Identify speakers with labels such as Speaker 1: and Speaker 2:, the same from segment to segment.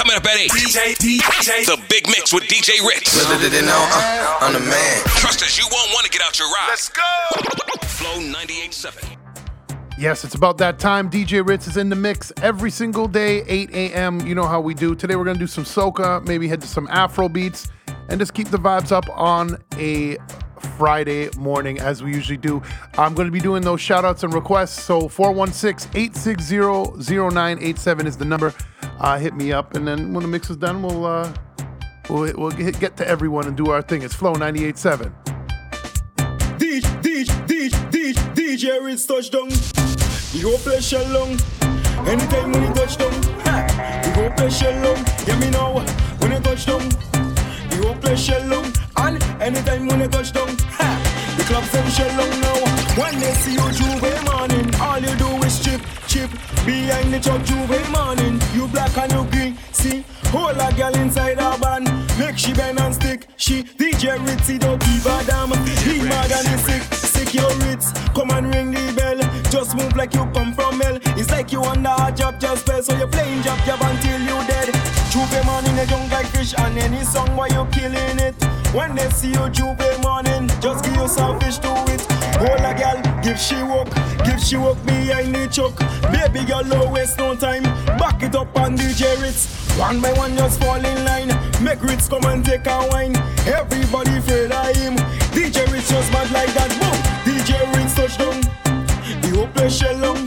Speaker 1: Coming up at 8. DJ, DJ. The Big Mix with DJ Ritz.
Speaker 2: You know, uh, I'm the man.
Speaker 1: Trust us, you won't want to get out your ride. Let's go. Flow 98.7.
Speaker 3: Yes, it's about that time. DJ Ritz is in the mix every single day, 8 a.m. You know how we do. Today we're gonna do some soca, maybe head to some Afro beats, and just keep the vibes up on a Friday morning as we usually do. I'm going to be doing those shout outs and requests. So 416 860 0987 is the number. Uh, hit me up, and then when the mix is done, we'll, uh, we'll, we'll get to everyone and do our thing. It's Flow 98.7.
Speaker 4: DJ, DJ, DJ, DJ, Ritz touchdown. You go play shell. Anytime when you touch down, go play shell long. Get me now when you touch down. You go play shell. And anytime when you touch down, the club them shell now. When they see you J'ouvert morning, all you do is chip, chip. Behind the truck J'ouvert morning, you black and you green. See, hold a girl inside our band, make she bend and stick. She DJ Ritzy don't give a damn. He mad and sick, sick your Ritz. Come and ring the bell. Just move like you come from hell. It's like you under a job just spell, so you're playing job job until you dead. J'ouvert morning, a young like fish, and any song while you killing it. When they see you J'ouvert morning, just give yourself fish to it. Hold a girl, give she walk, give she walk behind the choke. Baby girl, low waste no time. Back it up on DJ Ritz. One by one, just fall in line. Make Ritz come and take a wine. Everybody afraid of him. DJ Ritz just mad like that. Boom! DJ Ritz touchdown. The whole place shell long.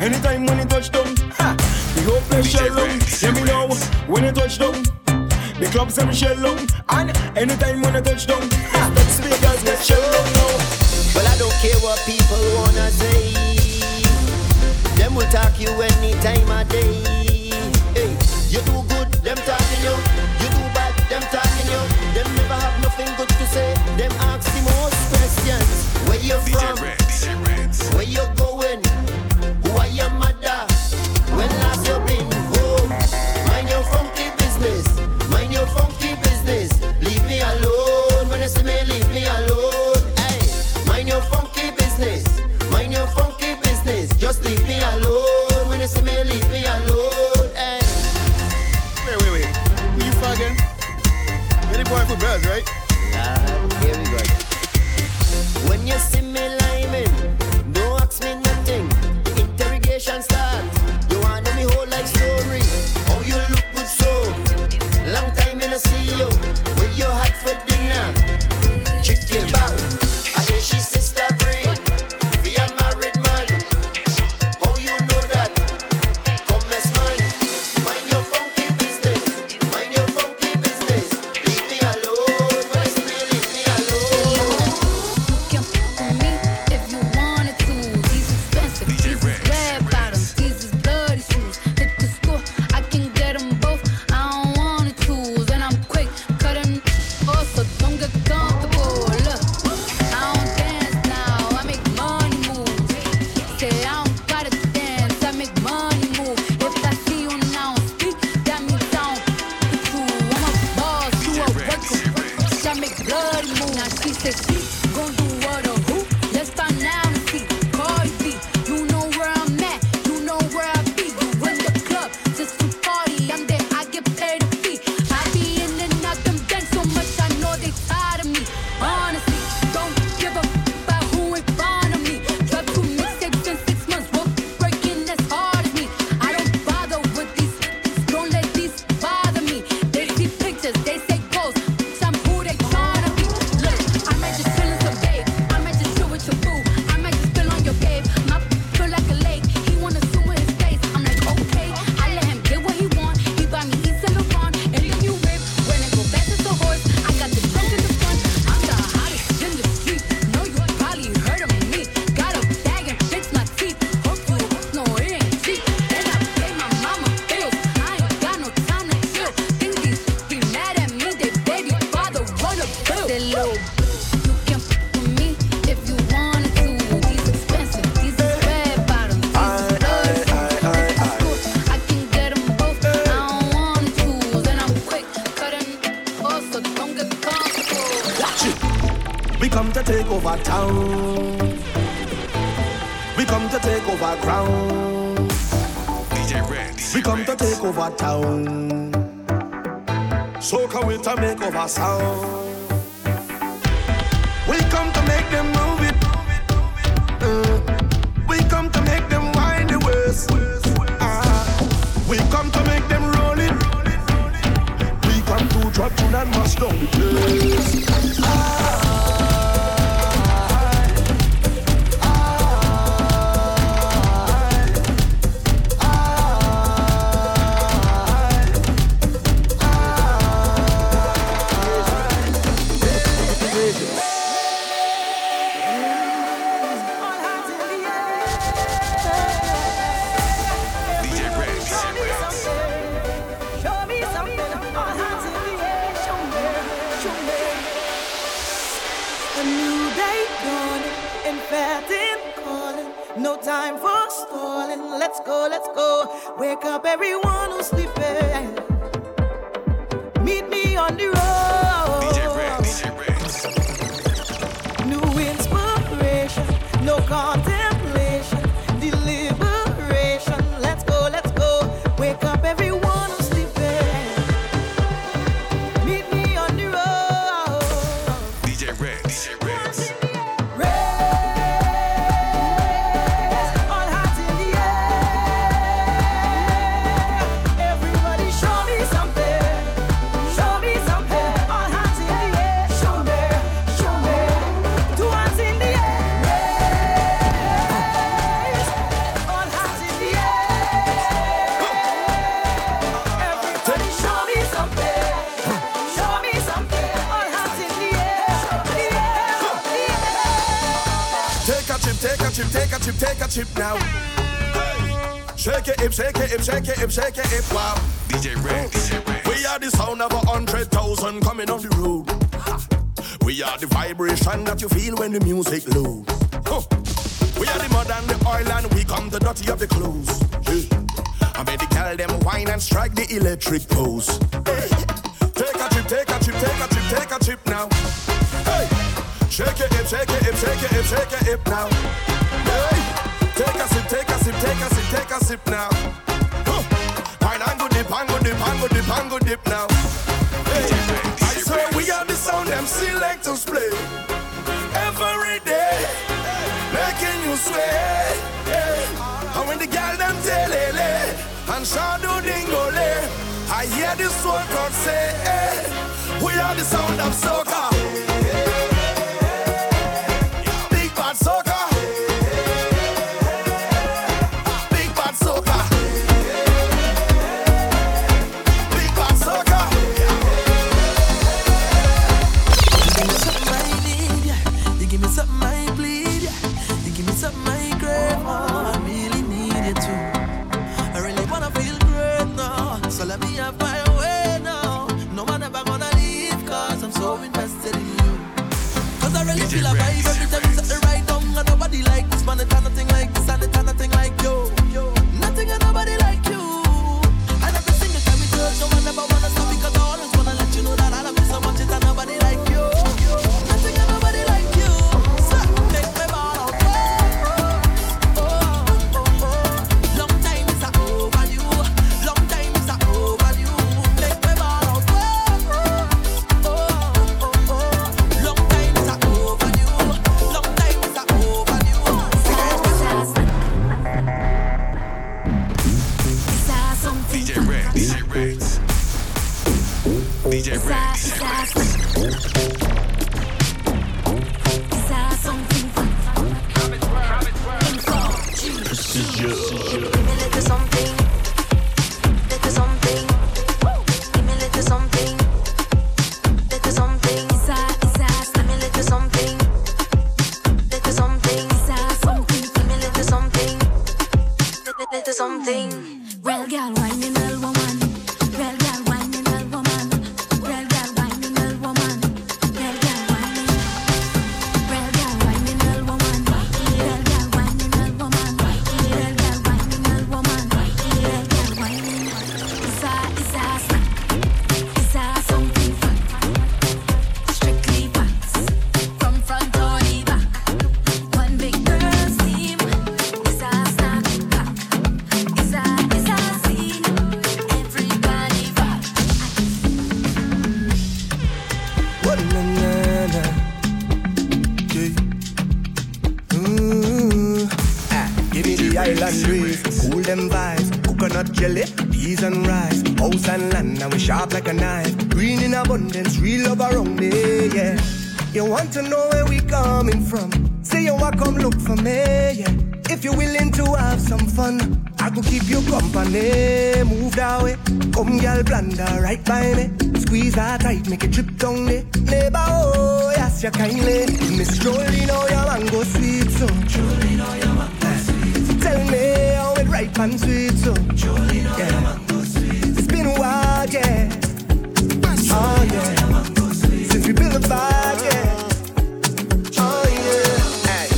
Speaker 4: Anytime when he touch down, ha! The whole place shell long. Let me know when he touch down. The clubs them shell long. And anytime when touch down, ha! The speakers get shell long now.
Speaker 5: Well, I don't care what people wanna say. Them will talk you any time of day. Hey, you do good, them talking you. You do bad, them talking you. Them never have nothing good to say. Them ask the most questions. Where you from?
Speaker 6: Birds, right?
Speaker 5: So
Speaker 7: don't get comfortable.
Speaker 4: Watch it. We come to take over town. We come to take over ground.
Speaker 1: DJ Ritz.
Speaker 4: We come to take over town.
Speaker 8: Soca with a makeover sound. And mash down the place.
Speaker 1: DJ
Speaker 9: a
Speaker 8: chip now. Shake it, hip, shake it, hip, shake it, hip, shake it, hip, wow.
Speaker 1: DJ Red. DJ Red.
Speaker 8: We are the sound of a hundred thousand coming on the road. We are the vibration that you feel when the music loads. Huh. We are the mud and the oil and we come the dirty of the clothes. Hey. I made the girl them wine and strike the electric pose. Hey. Take a chip, take a chip, take a chip, take a chip now. Hey. Shake it, hip, shake it, hip, shake it, hip, shake it, hip now. Hey. Take a sip, take a sip, take a sip, take a sip now. Huh. Wine and go dip, and go dip, and go dip, and go dip now. Hey. I swear we are the sound them selectors play every day, making you sway. And when the girl them tell and shadow dingole, I hear the soul crowd say, hey, we are the sound of soca.
Speaker 1: DJ Red.
Speaker 10: Nut jelly, peas and rice, house and land, and we sharp like a knife. Green in abundance, real love around me, yeah. You want to know where we coming from? Say you want come look for me, yeah. If you're willing to have some fun, I could keep you company. Move that way, come girl, blunder right by me. Squeeze that tight, make it trip down the neighbor. Oh, yes, you kindly. Miss Jolene, oh, your mango sweet, so. Jolene, and sweet, so. Yeah. your mango sweet. It's been a while, yeah. Oh, yeah. Since we built a vibe, yeah. Oh, yeah. Hey,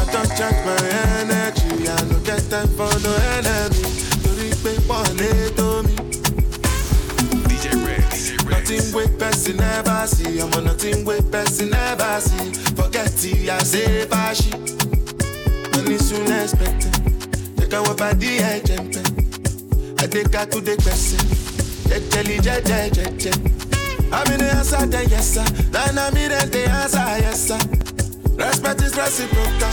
Speaker 9: I don't check my energy, I no get time for no enemy. Torí pé wọ́n lé tó mi. Nothing wey person never see, ọmọ nothing wey person never see. Forget it, I say fashi. Money soon expected. Ká wọ́n bá dí ẹ̀jẹ̀ pẹ́. Adéka tó gbẹ̀sẹ̀. Jẹ́jẹ́lì jẹ́jẹ́ jẹ́jẹ́. In the answer, then yes sir. Then I'm in the answer, yes sir. Respect is reciprocal,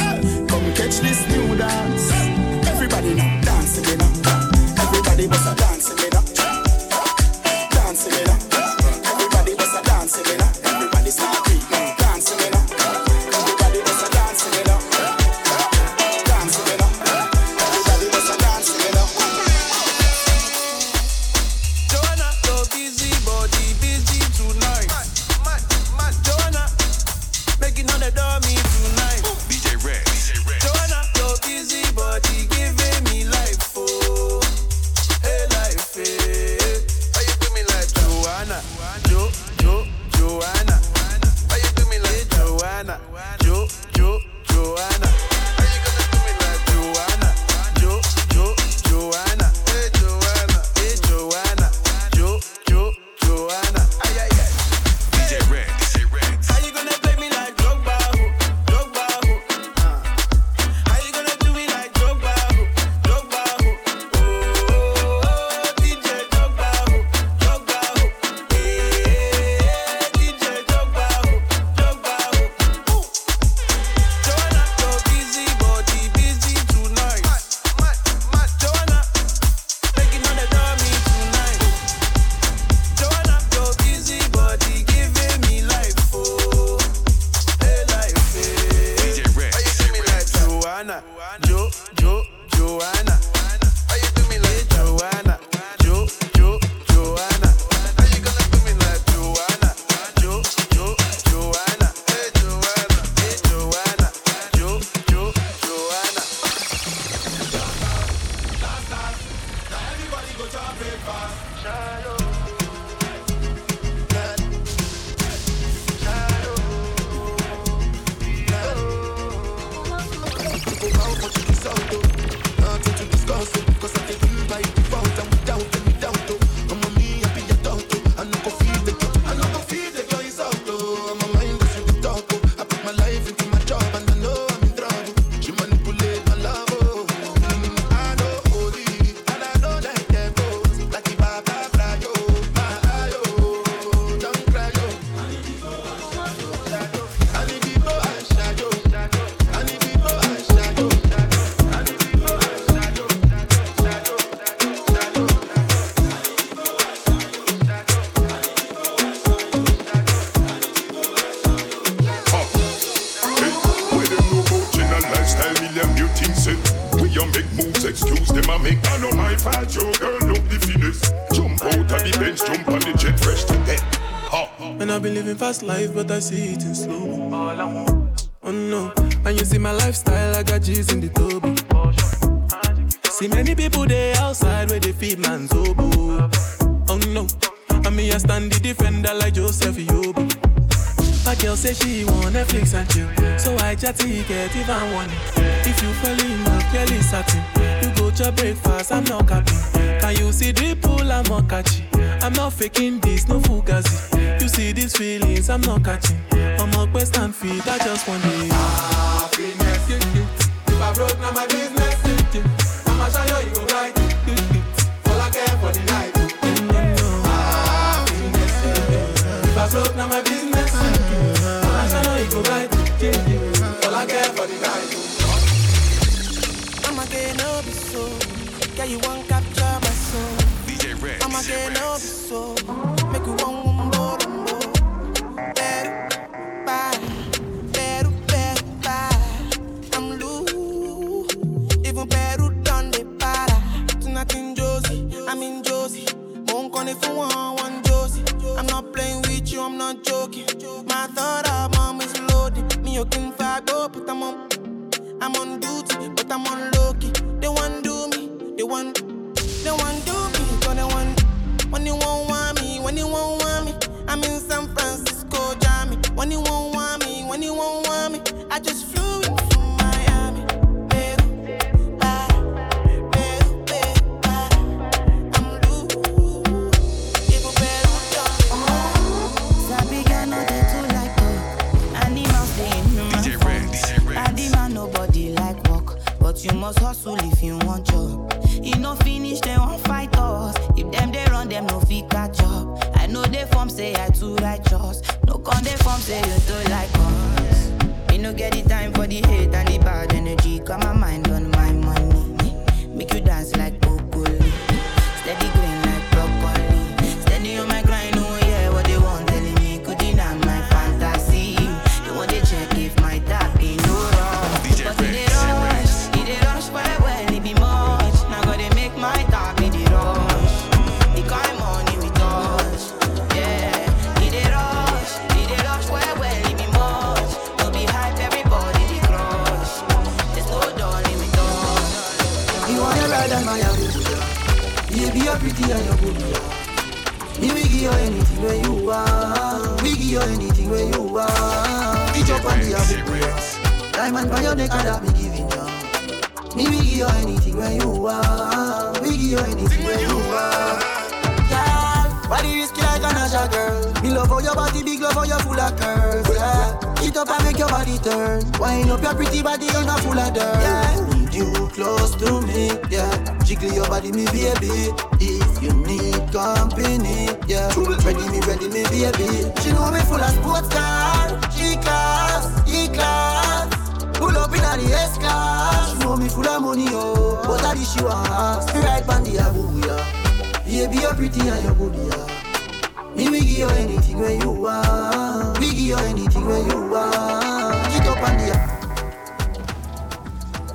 Speaker 11: I've been living fast life, but I see it in slow. Oh no, and you see my lifestyle, I got G's in the tub. See many people there outside where they feed man's oboe. Oh no, and me I stand the defender like Joseph Yobo. My girl say she want Netflix and chill, so I chat ticket if I want it. If you fall in love, girl is satin. You go to breakfast, I'm not capping. Can you see the pool? I'm not catching. I'm not faking this, no fugazi. You see these feelings, I'm not catching. I'm a quest and feet, I just want it.
Speaker 12: Happiness. If I broke, now my business, you
Speaker 9: want capture my soul.
Speaker 1: DJ Red.
Speaker 9: I'ma get no be so. Make you want one more, one more. Better, bye. Better, better, bye. I'm loose. Even better done the para. Tonight in Jozi, I'm in Jozi. Won't call it for one, one Jozi. I'm not playing with you, I'm not joking. My thought of mom is loaded. Me, you can fag up, but I'm on. I'm on duty, but I'm on low me, they want, they do me, cause they want. When you won't want me, when you won't want me, I'm in San Francisco, Jammy. When you won't want me, when you won't want me, I just flew in from Miami. Peru, bye. Peru, Peru, bye. I'm loose. Even Peru, done.
Speaker 13: Sabi girl no dey too like talk. Animals dey in human form. Body man nobody like work, but you must hustle if you want job. E no finish dem wan fight us. If dem dey run dem no fit catch up. I know dey form say I too righteous. No con dey form say you too like us. Me no get the time for the hate and the bad energy. Got my mind on my
Speaker 14: big, love how you full of curves yeah. Eat up and make your body turn. Wind up your pretty body, you're not full of dirt. Yeah. Need you close to me, yeah. Jiggle your body, me baby. If you need company, yeah. Ready me, ready me, baby. She know me full of sports car. G-class, E-class Pull up in the S-class She know me full of money, oh But I she want. Spray right on the Abuja Baby, you're pretty and you're good, yeah me we give you anything where you are. We give you anything where you are. Get up on the